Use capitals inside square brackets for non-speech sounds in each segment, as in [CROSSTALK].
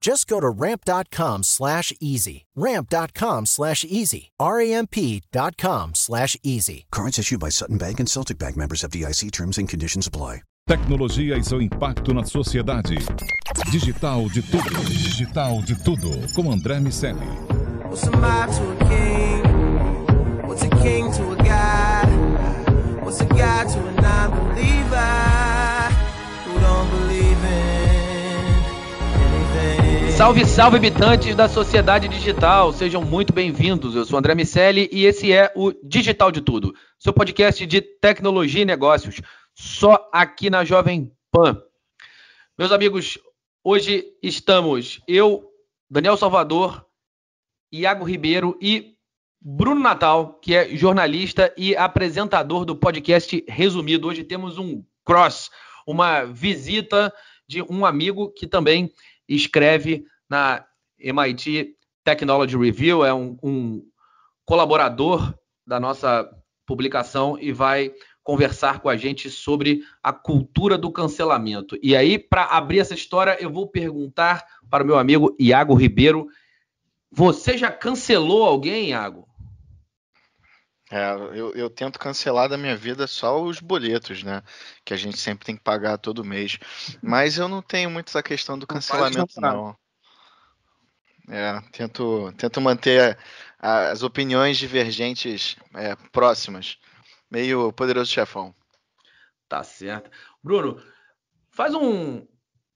Just go to ramp.com slash easy. Ramp.com slash easy. R-A-M-P.com slash easy. Cards issued by Sutton Bank and Celtic Bank members of DIC terms and conditions apply. Tecnologia e seu impacto na sociedade. Digital de tudo. Digital de tudo. Com André Miceli. What's a mob to a king? What's a king to a god? What's a god to a Salve, salve, habitantes da sociedade digital. Sejam muito bem-vindos. Eu sou André Miceli e esse é o Digital de Tudo, seu podcast de tecnologia e negócios, só aqui na Jovem Pan. Meus amigos, hoje estamos eu, Daniel Salvador, Iago Ribeiro e Bruno Natal, que é jornalista e apresentador do podcast Resumido. Hoje temos um cross, uma visita de um amigo que também escreve na MIT Technology Review, é um, um colaborador da nossa publicação e vai conversar com a gente sobre a cultura do cancelamento. E aí, para abrir essa história, eu vou perguntar para o meu amigo Iago Ribeiro: você já cancelou alguém, Iago? É, eu, eu tento cancelar da minha vida só os boletos, né? Que a gente sempre tem que pagar todo mês. Mas eu não tenho muito essa questão do cancelamento, não. É, tento, tento manter a- as opiniões divergentes é, próximas. Meio poderoso chefão. Tá certo. Bruno, faz um-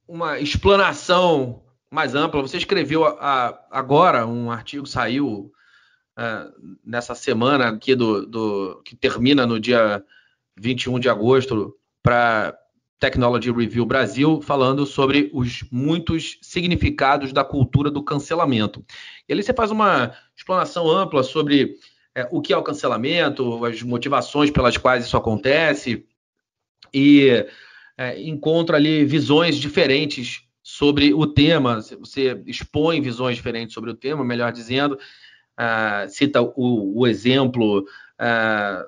uma explanação mais ampla. Você escreveu a- agora um artigo, saiu ah, nessa semana aqui do, do- que termina no dia 21 de agosto para Technology Review Brasil, falando sobre os muitos significados da cultura do cancelamento. E ali você faz uma explanação ampla sobre é, o que é o cancelamento, as motivações pelas quais isso acontece, e é, encontra ali visões diferentes sobre o tema. Você expõe visões diferentes sobre o tema, melhor dizendo. Ah, cita o, o exemplo ah,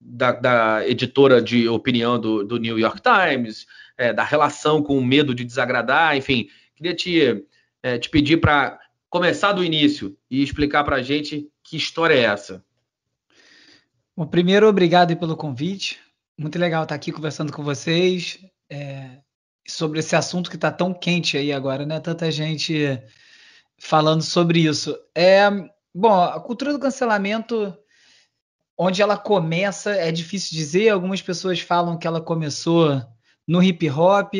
da, da editora de opinião do, do New York Times, é, da relação com o medo de desagradar, enfim. Queria te, é, te pedir para começar do início e explicar para a gente que história é essa. Bom, primeiro, obrigado pelo convite. Muito legal estar aqui conversando com vocês é, sobre esse assunto que está tão quente aí agora, né? Tanta gente falando sobre isso. É, bom, a cultura do cancelamento, onde ela começa, é difícil dizer. Algumas pessoas falam que ela começou no hip hop,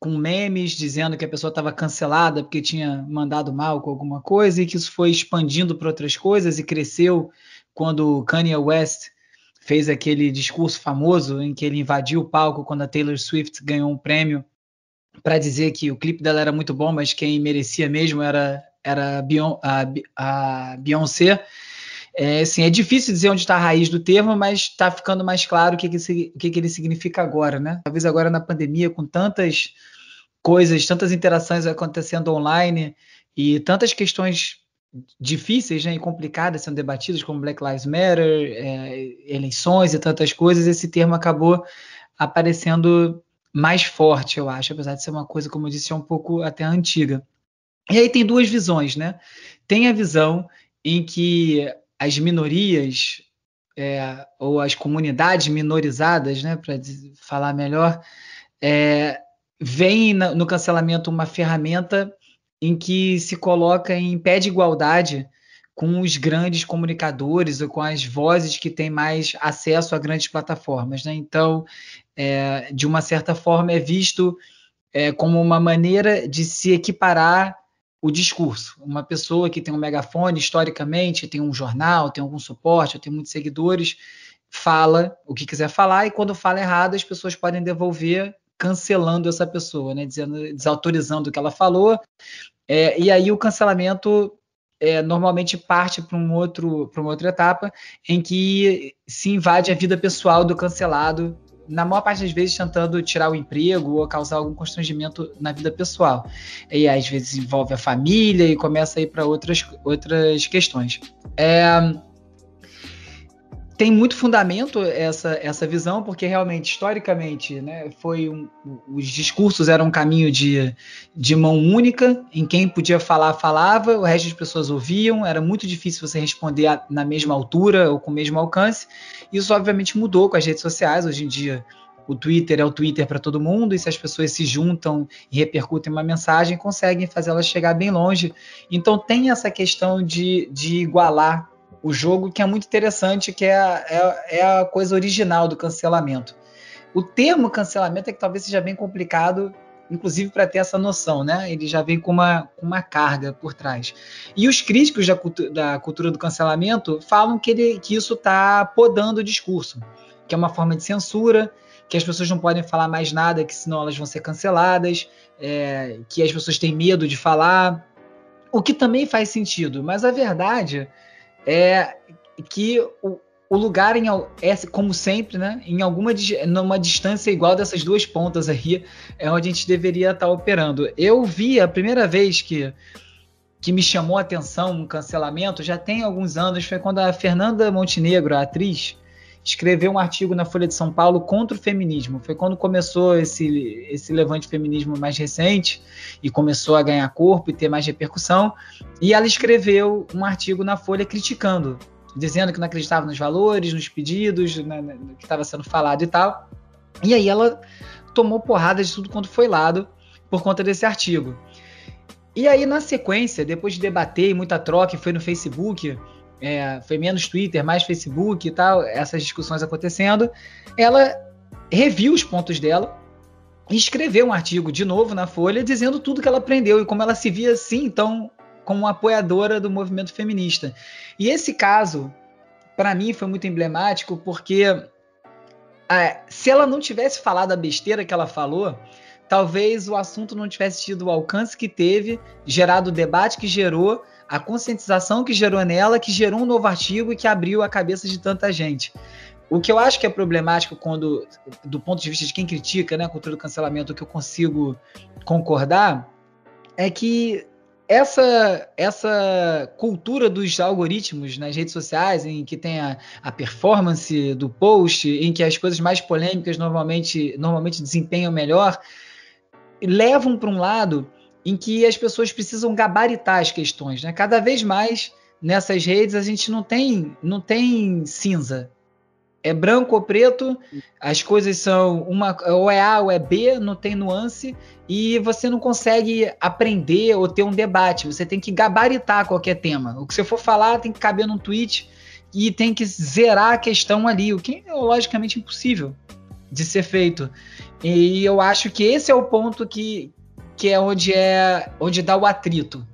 com memes dizendo que a pessoa estava cancelada porque tinha mandado mal com alguma coisa e que isso foi expandindo para outras coisas e cresceu quando Kanye West fez aquele discurso famoso em que ele invadiu o palco quando a Taylor Swift ganhou um prêmio para dizer que o clipe dela era muito bom, mas quem merecia mesmo era, era a, Beyon- a Be- a Beyoncé. É, assim, é difícil dizer onde está a raiz do termo, mas está ficando mais claro o que, que, que, que ele significa agora, né? Talvez agora na pandemia, com tantas coisas, tantas interações acontecendo online e tantas questões difíceis né, e complicadas sendo debatidas, como Black Lives Matter, é, eleições e tantas coisas, esse termo acabou aparecendo mais forte, eu acho, apesar de ser uma coisa, como eu disse, é um pouco até antiga. E aí tem duas visões, né? Tem a visão em que as minorias é, ou as comunidades minorizadas, né, para falar melhor, é, veem no cancelamento uma ferramenta em que se coloca em pé de igualdade com os grandes comunicadores ou com as vozes que têm mais acesso a grandes plataformas. Né? Então, é, de uma certa forma, é visto é, como uma maneira de se equiparar o discurso. Uma pessoa que tem um megafone, historicamente, tem um jornal, tem algum suporte, tem muitos seguidores, fala o que quiser falar e quando fala errado, as pessoas podem devolver cancelando essa pessoa, né? Dizendo, desautorizando o que ela falou. É, e aí o cancelamento é, normalmente parte para um outro, para uma outra etapa em que se invade a vida pessoal do cancelado na maior parte das vezes tentando tirar o emprego ou causar algum constrangimento na vida pessoal. E às vezes envolve a família e começa a ir para outras, outras questões. É, tem muito fundamento essa, essa visão, porque realmente, historicamente, né, foi um, os discursos eram um caminho de, de mão única, em quem podia falar, falava, o resto das pessoas ouviam, era muito difícil você responder a, na mesma altura ou com o mesmo alcance. Isso, obviamente, mudou com as redes sociais. Hoje em dia, o Twitter é o Twitter para todo mundo, e se as pessoas se juntam e repercutem uma mensagem, conseguem fazer ela chegar bem longe. Então, tem essa questão de, de igualar o jogo que é muito interessante, que é a, é, é a coisa original do cancelamento. O termo cancelamento é que talvez seja bem complicado, inclusive para ter essa noção, né? Ele já vem com uma, uma carga por trás. E os críticos da, cultu da cultura do cancelamento falam que, ele, que isso está podando o discurso, que é uma forma de censura, que as pessoas não podem falar mais nada, que senão elas vão ser canceladas, é, que as pessoas têm medo de falar, o que também faz sentido. Mas a verdade é que o, o lugar em, é como sempre, né, em alguma numa distância igual dessas duas pontas aí, é onde a gente deveria estar operando. Eu vi a primeira vez que que me chamou a atenção um cancelamento já tem alguns anos, foi quando a Fernanda Montenegro, a atriz, escreveu um artigo na Folha de São Paulo contra o feminismo. Foi quando começou esse, esse levante feminismo mais recente e começou a ganhar corpo e ter mais repercussão. E ela escreveu um artigo na Folha criticando, dizendo que não acreditava nos valores, nos pedidos, né, né no que estava sendo falado e tal. E aí ela tomou porrada de tudo quanto foi lado por conta desse artigo. E aí, na sequência, depois de debater e muita troca, foi no Facebook, é, foi menos Twitter, mais Facebook e tal, essas discussões acontecendo, ela reviu os pontos dela e escreveu um artigo de novo na Folha dizendo tudo que ela aprendeu e como ela se via assim, então, como apoiadora do movimento feminista. E esse caso, para mim, foi muito emblemático porque ah, se ela não tivesse falado a besteira que ela falou, talvez o assunto não tivesse tido o alcance que teve, gerado o debate que gerou, a conscientização que gerou nela, que gerou um novo artigo e que abriu a cabeça de tanta gente. O que eu acho que é problemático quando, do ponto de vista de quem critica né, a cultura do cancelamento, o que eu consigo concordar é que essa, essa cultura dos algoritmos nas redes sociais, em que tem a, a, performance do post, em que as coisas mais polêmicas normalmente, normalmente desempenham melhor, levam para um lado em que as pessoas precisam gabaritar as questões. Né? Cada vez mais nessas redes a gente não tem, não tem cinza. É branco ou preto, as coisas são uma ou é A ou é B, não tem nuance e você não consegue aprender ou ter um debate. Você tem que gabaritar qualquer tema. O que você for falar tem que caber num tweet e tem que zerar a questão ali, o que é logicamente impossível de ser feito. E eu acho que esse é o ponto que, que é onde é onde dá o atrito.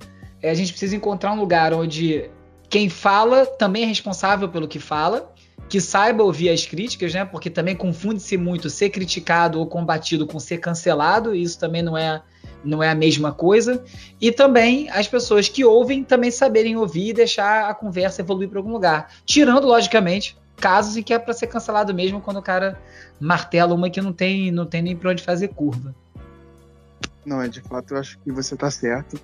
É, a gente precisa encontrar um lugar onde quem fala também é responsável pelo que fala, que saiba ouvir as críticas, né? Porque também confunde-se muito ser criticado ou combatido com ser cancelado, e isso também não é não é a mesma coisa. E também as pessoas que ouvem também saberem ouvir e deixar a conversa evoluir para algum lugar. Tirando, logicamente, casos em que é para ser cancelado mesmo quando o cara martela uma que não tem, não tem nem para onde fazer curva. Não, é de fato, eu acho que você está certo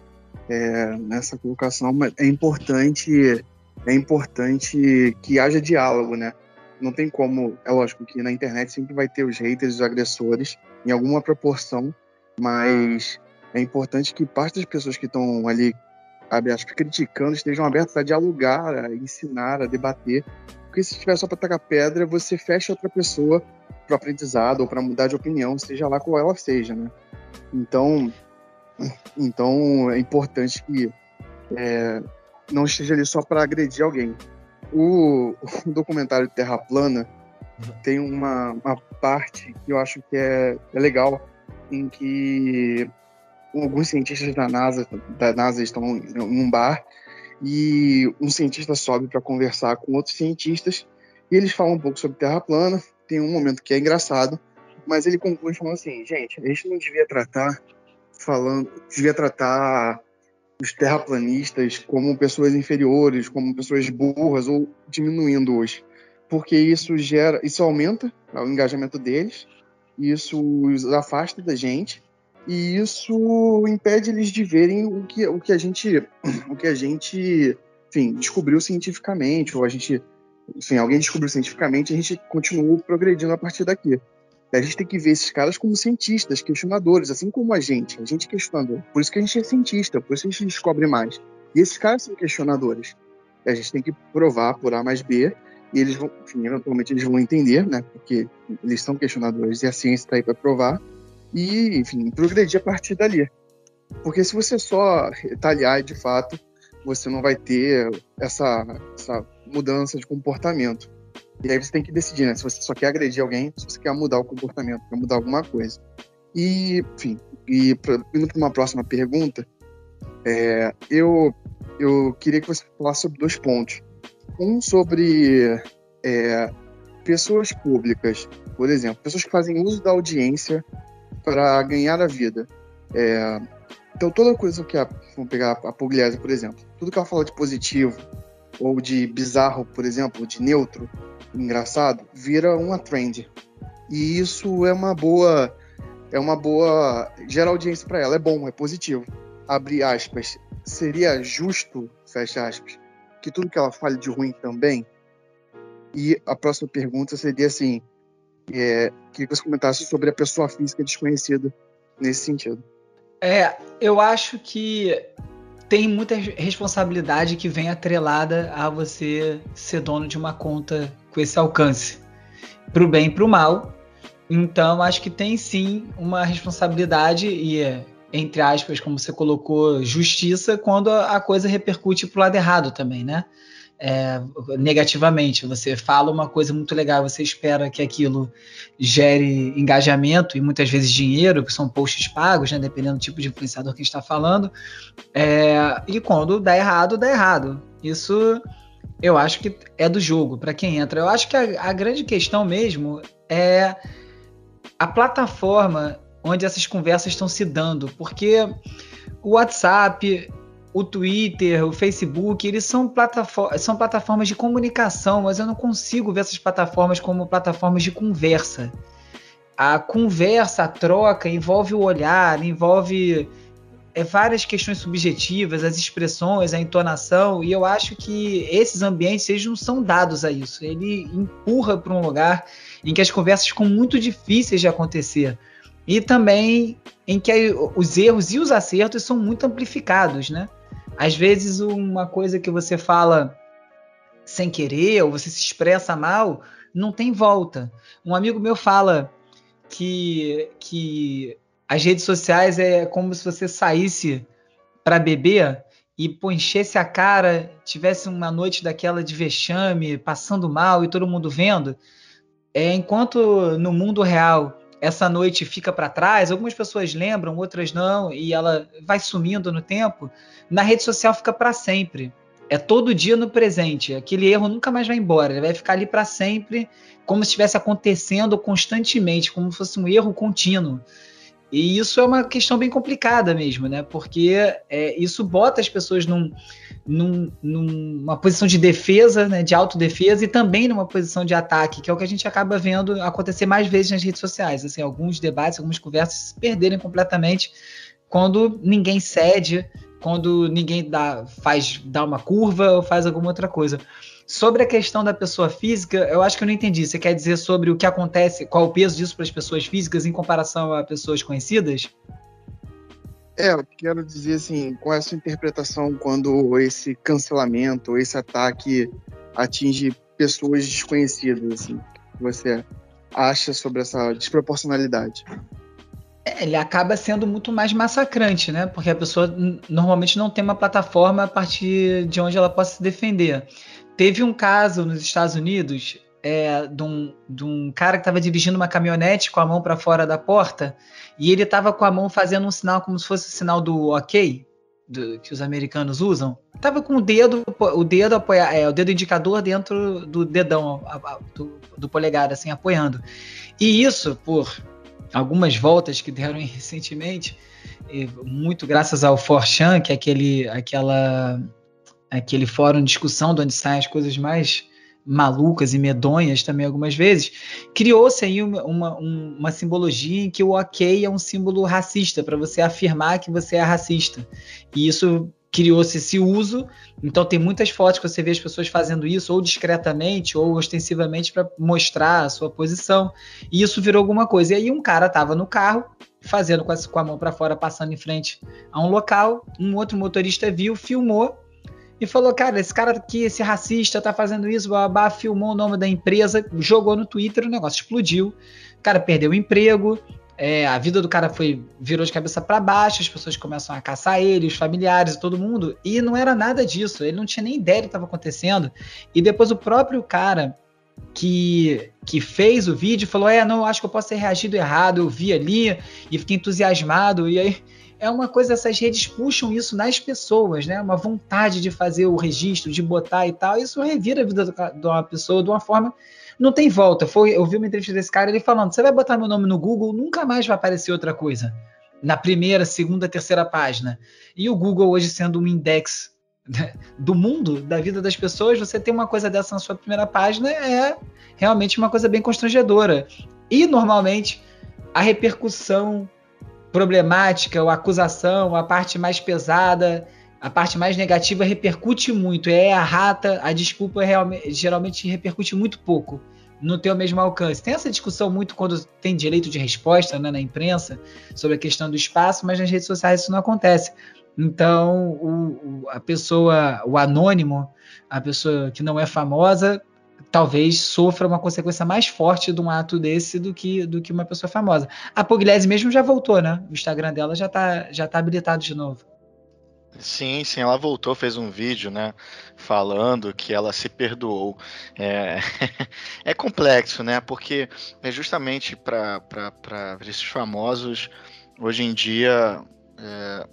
é, nessa colocação, mas é importante, é importante que haja diálogo, né? Não tem como, é lógico que na internet sempre vai ter os haters, os agressores, em alguma proporção, mas é importante que parte das pessoas que estão ali, abre aspas, criticando, estejam abertas a dialogar, a ensinar, a debater, porque se estiver só para tacar pedra, você fecha outra pessoa para aprendizado ou para mudar de opinião, seja lá qual ela seja, né? Então, então é importante que é, não esteja ali só para agredir alguém. O, o, documentário Terra Plana tem uma, uma parte que eu acho que é, é legal, em que alguns cientistas da NASA, da NASA estão em um bar e um cientista sobe para conversar com outros cientistas e eles falam um pouco sobre Terra plana. Tem um momento que é engraçado, mas ele conclui falando assim: gente, a gente não devia tratar falando, devia tratar os terraplanistas como pessoas inferiores, como pessoas burras ou diminuindo-os, porque isso gera, isso aumenta o engajamento deles, isso os afasta da gente e isso impede eles de verem o que, o que a gente, o que a gente, enfim, descobriu cientificamente ou a gente, enfim, alguém descobriu cientificamente, a gente continuou progredindo a partir daqui. A gente tem que ver esses caras como cientistas, questionadores, assim como a gente. A gente é questionador. Por isso que a gente é cientista, por isso a gente descobre mais. E esses caras são questionadores. A gente tem que provar por A mais B, e eles vão, enfim, eventualmente eles vão entender, né? Porque eles são questionadores e a ciência está aí para provar. E, enfim, progredir a partir dali. Porque se você só retaliar de fato, você não vai ter essa, essa mudança de comportamento. E aí você tem que decidir, né? Se você só quer agredir alguém, se você quer mudar o comportamento, quer mudar alguma coisa. E, enfim, e pra, indo para uma próxima pergunta, é, eu, eu queria que você falasse sobre dois pontos. Um sobre é, pessoas públicas, por exemplo, pessoas que fazem uso da audiência para ganhar a vida. É, então, toda coisa que a. Vamos pegar a Pugliese, por exemplo. Tudo que ela fala de positivo, ou de bizarro, por exemplo, de neutro, engraçado, vira uma trend. E isso é uma boa é uma boa gera audiência para ela, é bom, é positivo. Abre aspas. Seria justo, fecha aspas, que tudo que ela fale de ruim também? E a próxima pergunta seria assim: é, queria que você comentasse sobre a pessoa física desconhecida nesse sentido. É, eu acho que tem muita responsabilidade que vem atrelada a você ser dono de uma conta com esse alcance, para o bem e para o mal. Então, acho que tem sim uma responsabilidade e, entre aspas, como você colocou, justiça quando a coisa repercute para o lado errado também, né? É, negativamente. Você fala uma coisa muito legal, você espera que aquilo gere engajamento e muitas vezes dinheiro, que são posts pagos, né, dependendo do tipo de influenciador que a gente está falando. É, e quando dá errado, dá errado. Isso eu acho que é do jogo para quem entra. Eu acho que a, a grande questão mesmo é a plataforma onde essas conversas estão se dando, porque o WhatsApp, o Twitter, o Facebook, eles são, são plataformas de comunicação, mas eu não consigo ver essas plataformas como plataformas de conversa. A conversa, a troca envolve o olhar, envolve é, várias questões subjetivas, as expressões, a entonação, e eu acho que esses ambientes eles não são dados a isso. Ele empurra para um lugar em que as conversas ficam muito difíceis de acontecer. E também em que os erros e os acertos são muito amplificados, né? Às vezes uma coisa que você fala sem querer ou você se expressa mal, não tem volta. Um amigo meu fala que, que as redes sociais é como se você saísse para beber e pô, enchesse a cara, tivesse uma noite daquela de vexame, passando mal e todo mundo vendo. É, enquanto no mundo real essa noite fica para trás, algumas pessoas lembram, outras não, e ela vai sumindo no tempo, na rede social fica para sempre. É todo dia no presente. Aquele erro nunca mais vai embora, ele vai ficar ali para sempre, como se estivesse acontecendo constantemente, como se fosse um erro contínuo. E isso é uma questão bem complicada mesmo, né? Porque é, isso bota as pessoas num, num, numa posição de defesa, né? de autodefesa, e também numa posição de ataque, que é o que a gente acaba vendo acontecer mais vezes nas redes sociais. Assim, alguns debates, algumas conversas se perderem completamente quando ninguém cede, quando ninguém dá, faz dá uma curva ou faz alguma outra coisa. Sobre a questão da pessoa física, eu acho que eu não entendi. Você quer dizer sobre o que acontece, qual o peso disso para as pessoas físicas em comparação a pessoas conhecidas? É, eu quero dizer assim, qual é a sua interpretação quando esse cancelamento, esse ataque atinge pessoas desconhecidas, assim, que você acha sobre essa desproporcionalidade? ele acaba sendo muito mais massacrante, né? Porque a pessoa normalmente não tem uma plataforma a partir de onde ela possa se defender. Teve um caso nos Estados Unidos é, de, um, de, um, cara que estava dirigindo uma caminhonete com a mão para fora da porta e ele estava com a mão fazendo um sinal como se fosse o sinal do OK, do, que os americanos usam. Tava com o dedo, o dedo apoiar, é, o dedo indicador dentro do dedão a, a, do, do polegar, assim, apoiando. E isso, por algumas voltas que deram [LAUGHS] recentemente, muito graças ao Forchan, que é aquele, aquela, aquele fórum de discussão de onde saem as coisas mais malucas e medonhas também algumas vezes, criou-se aí uma, uma, uma, simbologia em que o ok é um símbolo racista, para você afirmar que você é racista. E isso criou-se esse uso, então tem muitas fotos que você vê as pessoas fazendo isso, ou discretamente, ou ostensivamente, para mostrar a sua posição, e isso virou alguma coisa. E aí um cara estava no carro, fazendo com a, com a mão para fora, passando em frente a um local, um outro motorista viu, filmou, e falou: Cara, esse cara aqui, esse racista, tá fazendo isso, babá, filmou o nome da empresa, jogou no Twitter, o negócio explodiu. O cara perdeu o emprego, é, a vida do cara foi virou de cabeça para baixo, as pessoas começam a caçar ele, os familiares e todo mundo, e não era nada disso, ele não tinha nem ideia do que estava acontecendo. E depois o próprio cara que, que fez o vídeo falou: É, não, acho que eu posso ter reagido errado, eu vi ali e fiquei entusiasmado, e aí é uma coisa, essas redes puxam isso nas pessoas, né? Uma vontade de fazer o registro, de botar e tal. Isso revira a vida de uma pessoa de uma forma. Não tem volta. Foi, eu vi uma entrevista desse cara ele falando: você vai botar meu nome no Google, nunca mais vai aparecer outra coisa. Na primeira, segunda, terceira página. E o Google hoje sendo um index [LAUGHS] do mundo, da vida das pessoas, você ter uma coisa dessa na sua primeira página é realmente uma coisa bem constrangedora. E normalmente a repercussão problemática, ou acusação, a parte mais pesada, a parte mais negativa repercute muito. É a rata, a desculpa realmente, geralmente repercute muito pouco. Não tem o mesmo alcance. Tem essa discussão muito quando tem direito de resposta né, na imprensa sobre a questão do espaço, mas nas redes sociais isso não acontece. Então, o, o, a pessoa, o anônimo, a pessoa que não é famosa, talvez sofra uma consequência mais forte de um ato desse do que, do que uma pessoa famosa. A Pugliese mesmo já voltou, né? O Instagram dela já tá, já tá habilitado de novo. Sim, sim, ela voltou, fez um vídeo, né, falando que ela se perdoou. É, [LAUGHS] é complexo, né, porque é justamente para esses famosos, hoje em dia, é,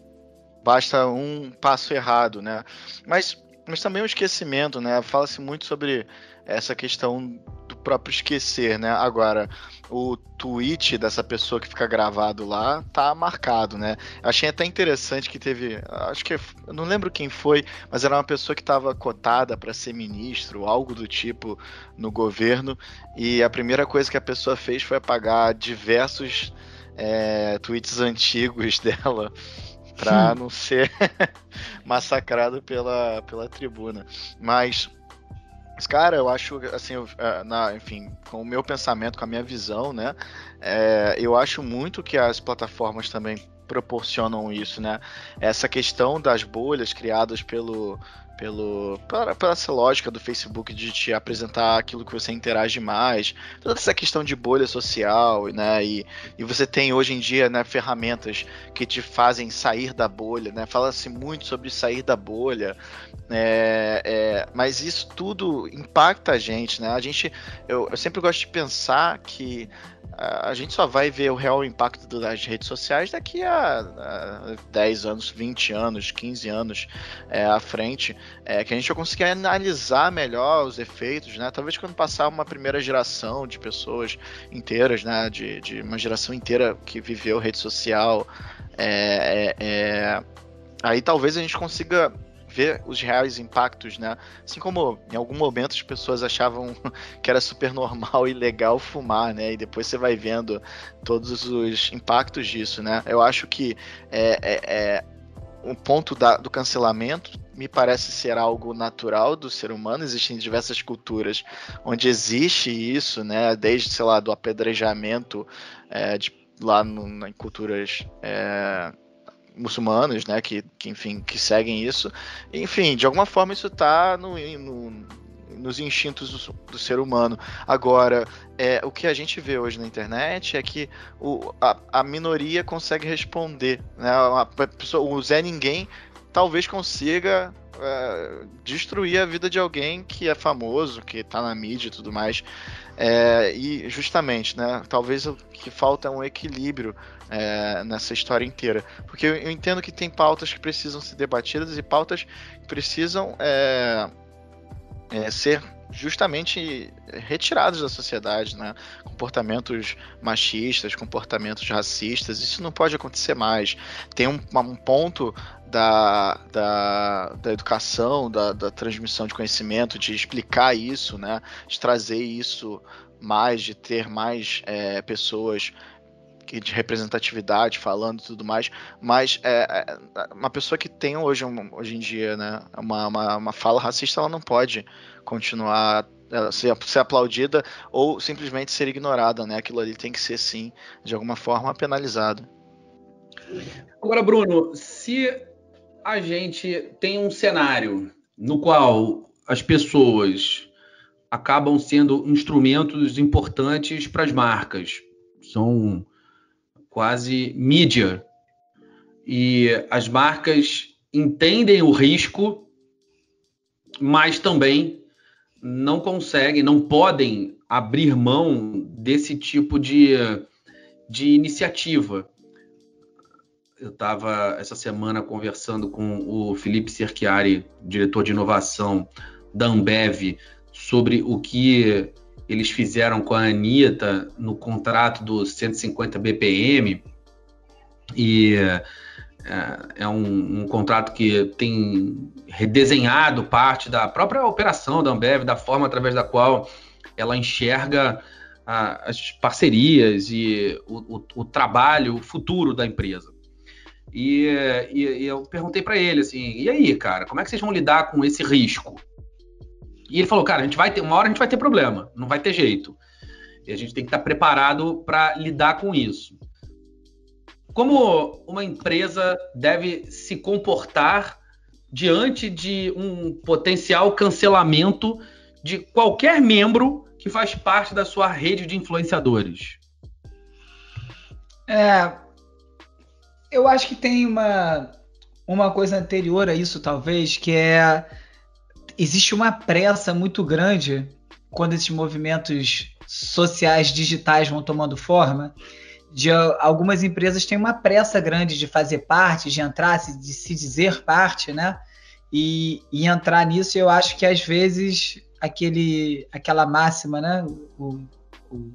basta um passo errado, né, mas, mas também o esquecimento, né, fala-se muito sobre essa questão do próprio esquecer, né? Agora, o tweet dessa pessoa que fica gravado lá tá marcado, né? Achei até interessante que teve, acho que eu não lembro quem foi, mas era uma pessoa que estava cotada para ser ministro, algo do tipo no governo, e a primeira coisa que a pessoa fez foi apagar diversos é, tweets antigos [LAUGHS] dela para hum. não ser [LAUGHS] massacrado pela, pela tribuna. Mas cara, eu acho, assim, eu, é, na, enfim, com o meu pensamento, com a minha visão, né, é, eu acho muito que as plataformas também proporcionam isso, né? Essa questão das bolhas criadas pelo, pelo pela, pela essa lógica do Facebook de te apresentar aquilo que você interage mais, toda essa questão de bolha social, né? E, e você tem hoje em dia né, ferramentas que te fazem sair da bolha, né? Fala-se muito sobre sair da bolha, é, é, mas isso tudo impacta a gente, né? A gente, eu, eu sempre gosto de pensar que a gente só vai ver o real impacto das redes sociais daqui a, a 10 anos, 20 anos, 15 anos é, à frente, é, que a gente vai conseguir analisar melhor os efeitos, né? Talvez quando passar uma primeira geração de pessoas inteiras, né? De, de uma geração inteira que viveu rede social, é, é, é aí talvez a gente consiga ver os reais impactos, né? Assim como em algum momento as pessoas achavam [LAUGHS] que era super normal e legal fumar, né? E depois você vai vendo todos os impactos disso, né? Eu acho que é, é, é um ponto da, do cancelamento me parece ser algo natural do ser humano. Existem diversas culturas onde existe isso, né? Desde, sei lá, do apedrejamento é, de, lá no, em culturas é, né, que, que, enfim, que seguem isso. Enfim, de alguma forma isso está no, no, nos instintos do, do ser humano. Agora, é, o que a gente vê hoje na internet é que o, a, a minoria consegue responder. Né? A pessoa, o Zé Ninguém talvez consiga é, destruir a vida de alguém que é famoso, que está na mídia e tudo mais. É, e justamente, né? Talvez o que falta é um equilíbrio é, nessa história inteira. Porque eu, eu, entendo que tem pautas que precisam ser debatidas e pautas que precisam é, é, ser justamente retirados da sociedade, né? Comportamentos machistas, comportamentos racistas, isso não pode acontecer mais. Tem um, um ponto da, da, da educação, da, da, transmissão de conhecimento, de explicar isso, né? De trazer isso mais, de ter mais é, pessoas de representatividade falando e tudo mais, mas é, é, uma pessoa que tem hoje, hoje em dia né, uma, uma, uma fala racista, ela não pode continuar ser, ser, aplaudida ou simplesmente ser ignorada, né? Aquilo ali tem que ser sim, de alguma forma, penalizado. Agora, Bruno, se a gente tem um cenário no qual as pessoas acabam sendo instrumentos importantes para as marcas, são quase mídia. E as marcas entendem o risco, mas também não conseguem, não podem abrir mão desse tipo de, de iniciativa. Eu estava essa semana conversando com o Felipe Cerchiari, diretor de inovação da Ambev, sobre o que eles fizeram com a Anitta no contrato dos 150 BPM. E é, é um, um, contrato que tem redesenhado parte da própria operação da Ambev, da forma através da qual ela enxerga a, as parcerias e o, o, o, trabalho futuro da empresa. E, e, e eu perguntei para ele assim: e aí, cara, como é que vocês vão lidar com esse risco? E ele falou, cara, a gente vai ter uma hora a gente vai ter problema, não vai ter jeito. E a gente tem que estar preparado para lidar com isso. Como uma empresa deve se comportar diante de um potencial cancelamento de qualquer membro que faz parte da sua rede de influenciadores? É, eu acho que tem uma, uma coisa anterior a isso, talvez, que é existe uma pressa muito grande quando esses movimentos sociais digitais vão tomando forma. De algumas empresas têm uma pressa grande de fazer parte, de entrar, de se dizer parte, né? E, e entrar nisso, eu acho que às vezes aquele, aquela máxima, né? O, o,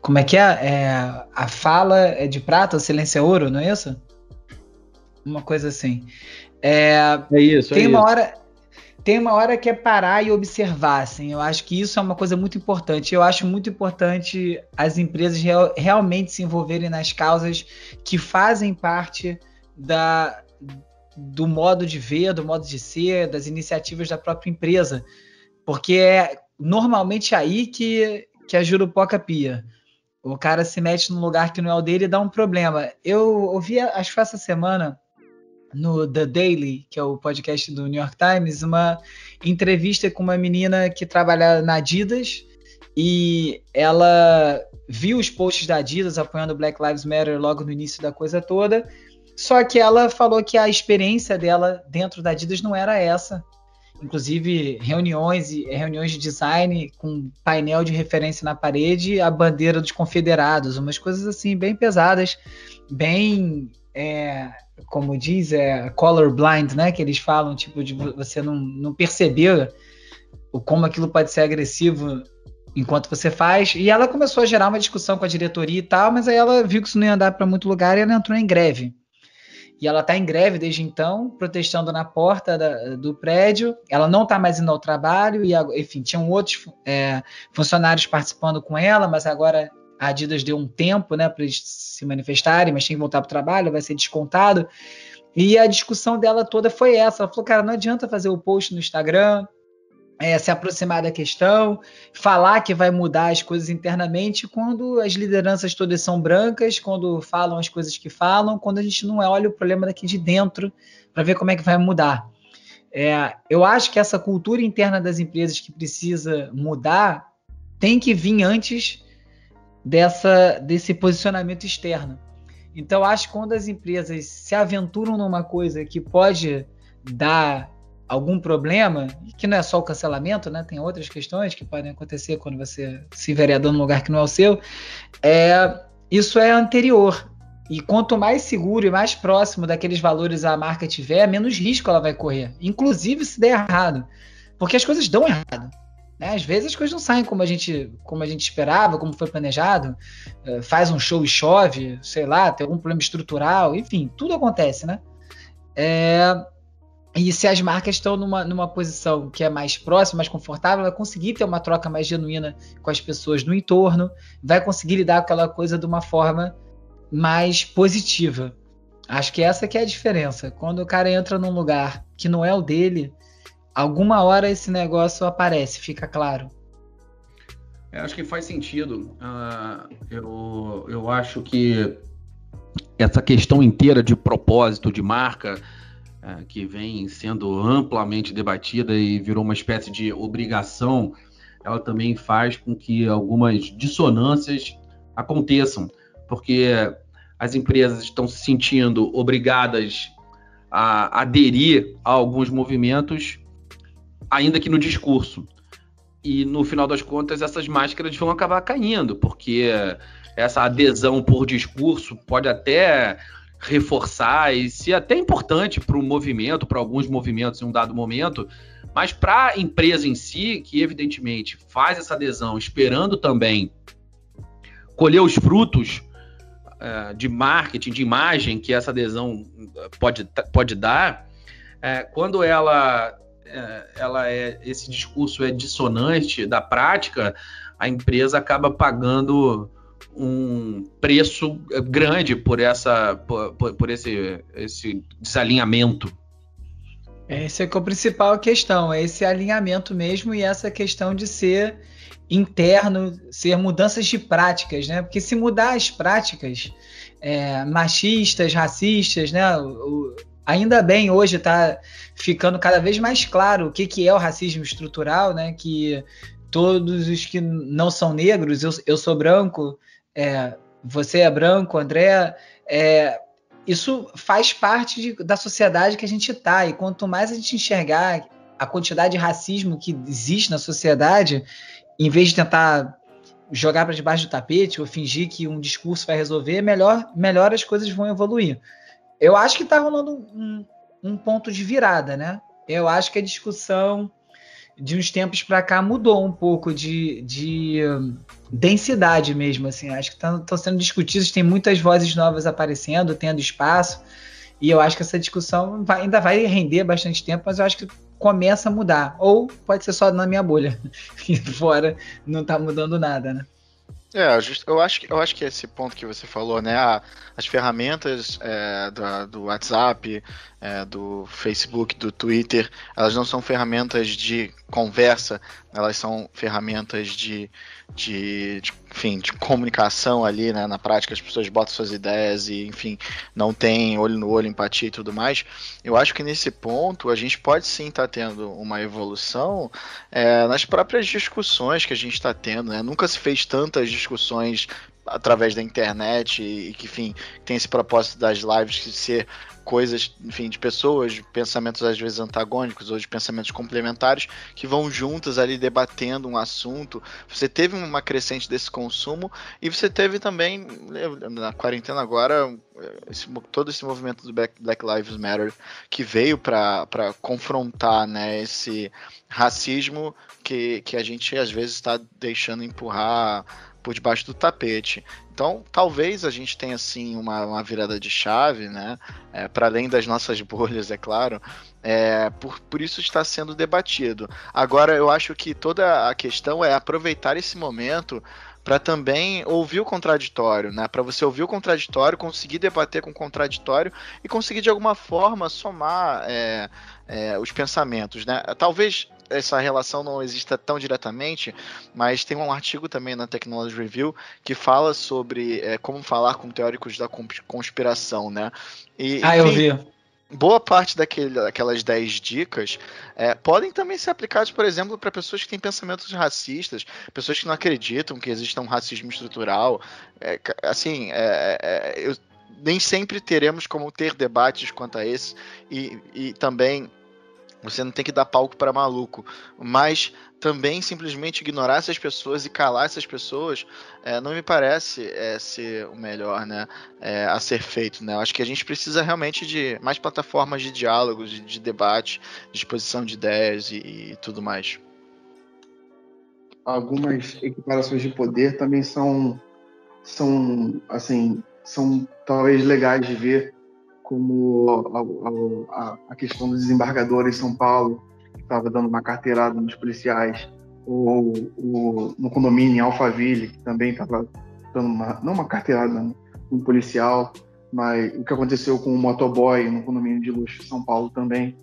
como é que é? é? A fala é de prata, o silêncio é ouro, não é isso? Uma coisa assim. É, é isso. Tem é uma isso. hora tem uma hora que é parar e observar, assim. Eu acho que isso é uma coisa muito importante. Eu acho muito importante as empresas real, realmente se envolverem nas causas que fazem parte da, do modo de ver, do modo de ser, das iniciativas da própria empresa. Porque é normalmente aí que, que a Jurupoca pia. O cara se mete num lugar que não é o dele e dá um problema. Eu ouvi, acho que essa semana, no The Daily, que é o podcast do New York Times, uma entrevista com uma menina que trabalha na Adidas e ela viu os posts da Adidas apoiando Black Lives Matter logo no início da coisa toda. Só que ela falou que a experiência dela dentro da Adidas não era essa. Inclusive reuniões e reuniões de design com painel de referência na parede, a bandeira dos confederados, umas coisas assim bem pesadas, bem é, como diz, é colorblind, né? Que eles falam, tipo, de você não, não perceber o, como aquilo pode ser agressivo enquanto você faz. E ela começou a gerar uma discussão com a diretoria e tal, mas aí ela viu que isso não ia andar para muito lugar e ela entrou em greve. E ela está em greve desde então, protestando na porta da, do prédio. Ela não está mais indo ao trabalho, e enfim, tinham outros é, funcionários participando com ela, mas agora a Adidas deu um tempo né, para eles se manifestarem, mas tem que voltar para o trabalho, vai ser descontado. E a discussão dela toda foi essa. Ela falou, cara, não adianta fazer o post no Instagram, é, se aproximar da questão, falar que vai mudar as coisas internamente quando as lideranças todas são brancas, quando falam as coisas que falam, quando a gente não olha o problema daqui de dentro para ver como é que vai mudar. É, eu acho que essa cultura interna das empresas que precisa mudar tem que vir antes dessa, desse posicionamento externo. Então, acho que quando as empresas se aventuram numa coisa que pode dar algum problema, que não é só o cancelamento, né? Tem outras questões que podem acontecer quando você se vereador num lugar que não é o seu. É, isso é anterior. E quanto mais seguro e mais próximo daqueles valores a marca tiver, menos risco ela vai correr. Inclusive se der errado. Porque as coisas dão errado. Né? Às vezes as coisas não saem como a gente, como a gente esperava, como foi planejado. É, faz um show e chove, sei lá, tem algum problema estrutural, enfim, tudo acontece, né? É, e se as marcas estão numa, numa posição que é mais próxima, mais confortável, vai conseguir ter uma troca mais genuína com as pessoas no entorno, vai conseguir lidar com aquela coisa de uma forma mais positiva. Acho que essa que é a diferença. Quando o cara entra num lugar que não é o dele, alguma hora esse negócio aparece, fica claro. Eu acho que faz sentido. Uh, eu, eu acho que essa questão inteira de propósito, de marca, é, que vem sendo amplamente debatida e virou uma espécie de obrigação, ela também faz com que algumas dissonâncias aconteçam, porque as empresas estão se sentindo obrigadas a aderir a alguns movimentos, ainda que no discurso. E no final das contas, essas máscaras vão acabar caindo, porque essa adesão por discurso pode até reforçar e ser até importante para o movimento, para alguns movimentos em um dado momento, mas para a empresa em si, que evidentemente faz essa adesão esperando também colher os frutos uh, de marketing, de imagem que essa adesão pode, pode dar, uh, quando ela, ela é esse discurso é dissonante da prática, a empresa acaba pagando um preço grande por essa por, por esse, esse desalinhamento. Essa é a principal questão, é esse alinhamento mesmo e essa questão de ser interno, ser mudanças de práticas, né? Porque se mudar as práticas é, machistas, racistas, né? O, ainda bem hoje está ficando cada vez mais claro o que, que é o racismo estrutural, né? Que todos os que não são negros, eu, eu sou branco, é, você é branco, André, é, isso faz parte de, da sociedade que a gente está. E quanto mais a gente enxergar a quantidade de racismo que existe na sociedade, em vez de tentar jogar para debaixo do tapete ou fingir que um discurso vai resolver, melhor, melhor as coisas vão evoluir. Eu acho que está rolando um, um ponto de virada, né? Eu acho que a discussão de uns tempos para cá mudou um pouco de, de hum, densidade mesmo, assim. Acho que estão tá, sendo discutidos, tem muitas vozes novas aparecendo, tendo espaço, e eu acho que essa discussão vai, ainda vai render bastante tempo, mas eu acho que começa a mudar. Ou pode ser só na minha bolha, [LAUGHS] e fora não está mudando nada, né? É, eu acho, eu acho que esse ponto que você falou, né? as ferramentas é, do, do, WhatsApp, é, do Facebook, do Twitter, elas não são ferramentas de conversa, elas são ferramentas de, de, de, enfim, de comunicação ali, né? Na prática, as pessoas botam suas ideias e, enfim, não tem olho no olho, empatia e tudo mais. Eu acho que nesse ponto a gente pode sim estar tá tendo uma evolução é, nas próprias discussões que a gente está tendo, né? Nunca se fez tantas discussões através da internet e, que, enfim, tem esse propósito das lives de ser coisas, enfim, de pessoas, de pensamentos às vezes antagônicos ou de pensamentos complementares que vão juntas ali debatendo um assunto. Você teve uma crescente desse consumo e você teve também na quarentena agora esse, todo esse movimento do Black, Lives Matter que veio para confrontar né, esse racismo que, que a gente às vezes está deixando empurrar por debaixo do tapete. Então, talvez a gente tenha assim uma, uma virada de chave, né? É, Para além das nossas [LAUGHS] bolhas, é claro. É, por, por isso está sendo debatido. Agora, eu acho que toda a questão é aproveitar esse momento para também ouvir o contraditório, né? Para você ouvir o contraditório, conseguir debater com o contraditório e conseguir de alguma forma somar é, é, os pensamentos, né? Talvez essa relação não exista tão diretamente, mas tem um artigo também na Technology Review que fala sobre é, como falar com teóricos da conspiração, né? E, ah, enfim, eu vi. boa parte daquele, daquelas 10 dicas é, podem também ser aplicadas, por exemplo, para pessoas que têm pensamentos racistas, pessoas que não acreditam que exista um racismo estrutural. É, assim, é, é, eu, nem sempre teremos como ter debates quanto a esse, e, e também você não tem que dar palco para maluco, mas também simplesmente ignorar essas pessoas e calar essas pessoas é, não me parece é, ser o melhor né, é, a ser feito. Né? Eu acho que a gente precisa realmente de mais plataformas de diálogos, de, de debate, de exposição de ideias e, e, tudo mais. Algumas equiparações de poder também são, são assim, são talvez legais de ver, como a, a, a questão dos desembargadores em São Paulo, estava dando uma carteirada nos policiais, ou, ou no condomínio em Alphaville, que também estava dando uma, não uma carteirada no um policial, mas o que aconteceu com o motoboy no condomínio de luxo em São Paulo também.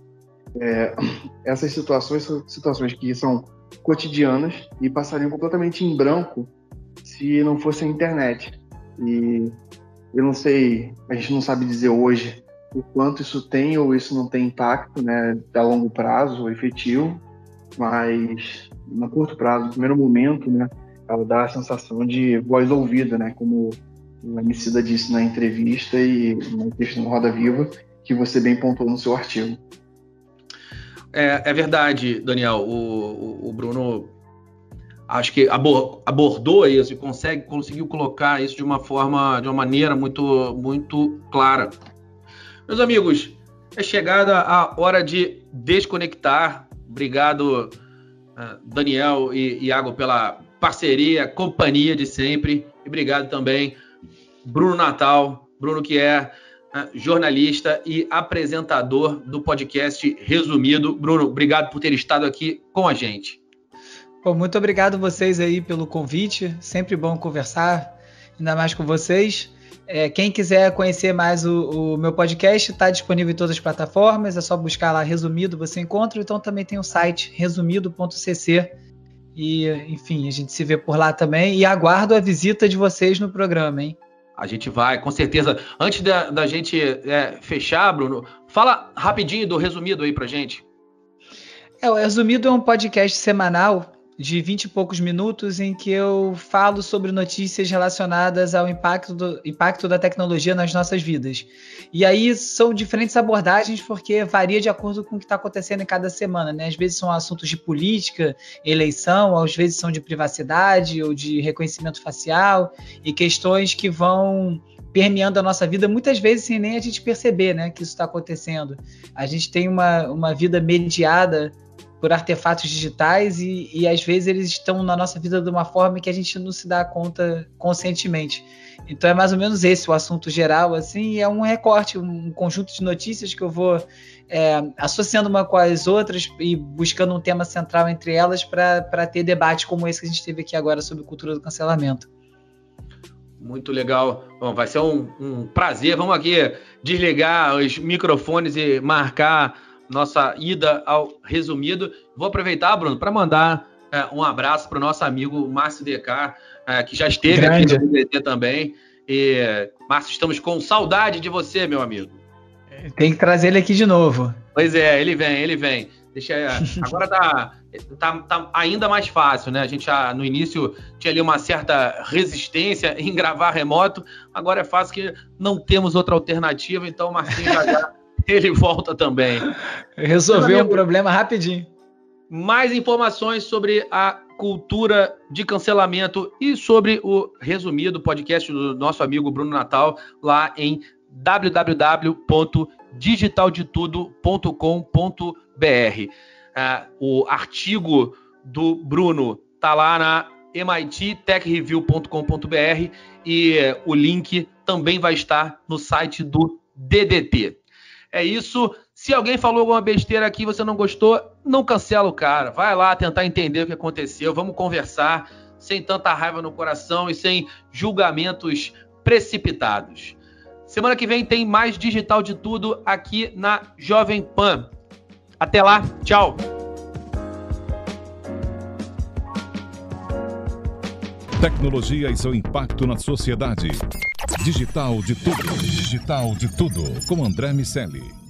É, [CLEARS THROAT] essas situações são situações que são cotidianas e passariam completamente em branco se não fosse a internet. E eu não sei, a gente não sabe dizer hoje o quanto isso tem ou isso não tem impacto, né, a longo prazo, efetivo, mas no curto prazo, no primeiro momento, né, ela dá a sensação de voz ouvida, né, como o Emicida disse na entrevista e no texto no Roda Viva, que você bem pontuou no seu artigo. É, é verdade, Daniel. O, o, o Bruno acho que abordou isso e consegue, conseguiu colocar isso de uma forma, de uma maneira muito, muito clara. Meus amigos, é chegada a hora de desconectar. Obrigado, ah, Daniel e Iago, pela parceria, companhia de sempre. E obrigado também, Bruno Natal, Bruno que é ah, jornalista e apresentador do podcast Resumido. Bruno, obrigado por ter estado aqui com a gente. Pô, muito obrigado vocês aí pelo convite. Sempre bom conversar, ainda mais com vocês. É, quem quiser conhecer mais o, o meu podcast, está disponível em todas as plataformas. É só buscar lá resumido, você encontra. Então também tem o site resumido.cc. E, enfim, a gente se vê por lá também. E aguardo a visita de vocês no programa, hein? A gente vai, com certeza. Antes da, da gente é, fechar, Bruno, fala rapidinho do resumido aí pra gente. É, o Resumido é um podcast semanal de 20 e poucos minutos em que eu falo sobre notícias relacionadas ao impacto, do, impacto da tecnologia nas nossas vidas. E aí são diferentes abordagens porque varia de acordo com o que está acontecendo em cada semana. Né? Às vezes são assuntos de política, eleição, às vezes são de privacidade ou de reconhecimento facial e questões que vão permeando a nossa vida, muitas vezes sem nem a gente perceber né, que isso está acontecendo. A gente tem uma, uma vida mediada por artefatos digitais e, e às vezes eles estão na nossa vida de uma forma que a gente não se dá conta conscientemente. Então é mais ou menos esse o assunto geral, assim, é um recorte, um conjunto de notícias que eu vou é, associando uma com as outras e buscando um tema central entre elas para ter debate como esse que a gente teve aqui agora sobre cultura do cancelamento. Muito legal. Bom, vai ser um, um prazer. Vamos aqui desligar os microfones e marcar nossa ida ao resumido. Vou aproveitar, Bruno, para mandar é, um abraço para o nosso amigo Márcio Decar, é, que já esteve Grande. aqui no BT também. E, Márcio, estamos com saudade de você, meu amigo. Tem que trazer ele aqui de novo. Pois é, ele vem, ele vem. Deixa, [LAUGHS] agora tá, tá, tá, ainda mais fácil, né? A gente já, no início tinha ali uma certa resistência em gravar remoto, agora é fácil que não temos outra alternativa, então o Marcinho já, [LAUGHS] já [LAUGHS] ele volta também. Resolveu um problema rapidinho. Mais informações sobre a cultura de cancelamento e sobre o resumido podcast do nosso amigo Bruno Natal lá em www.digitaldetudo.com.br. Uh, o artigo do Bruno tá lá na mittechreview.com.br e uh, o link também vai estar no site do DDT. É isso. Se alguém falou alguma besteira aqui você não gostou, não cancela o cara. Vai lá tentar entender o que aconteceu. Vamos conversar sem tanta raiva no coração e sem julgamentos precipitados. Semana que vem tem mais digital de tudo aqui na Jovem Pan. Até lá, tchau. Tecnologia e seu impacto na sociedade. Digital de tudo. Digital de tudo. Com André Miscelli.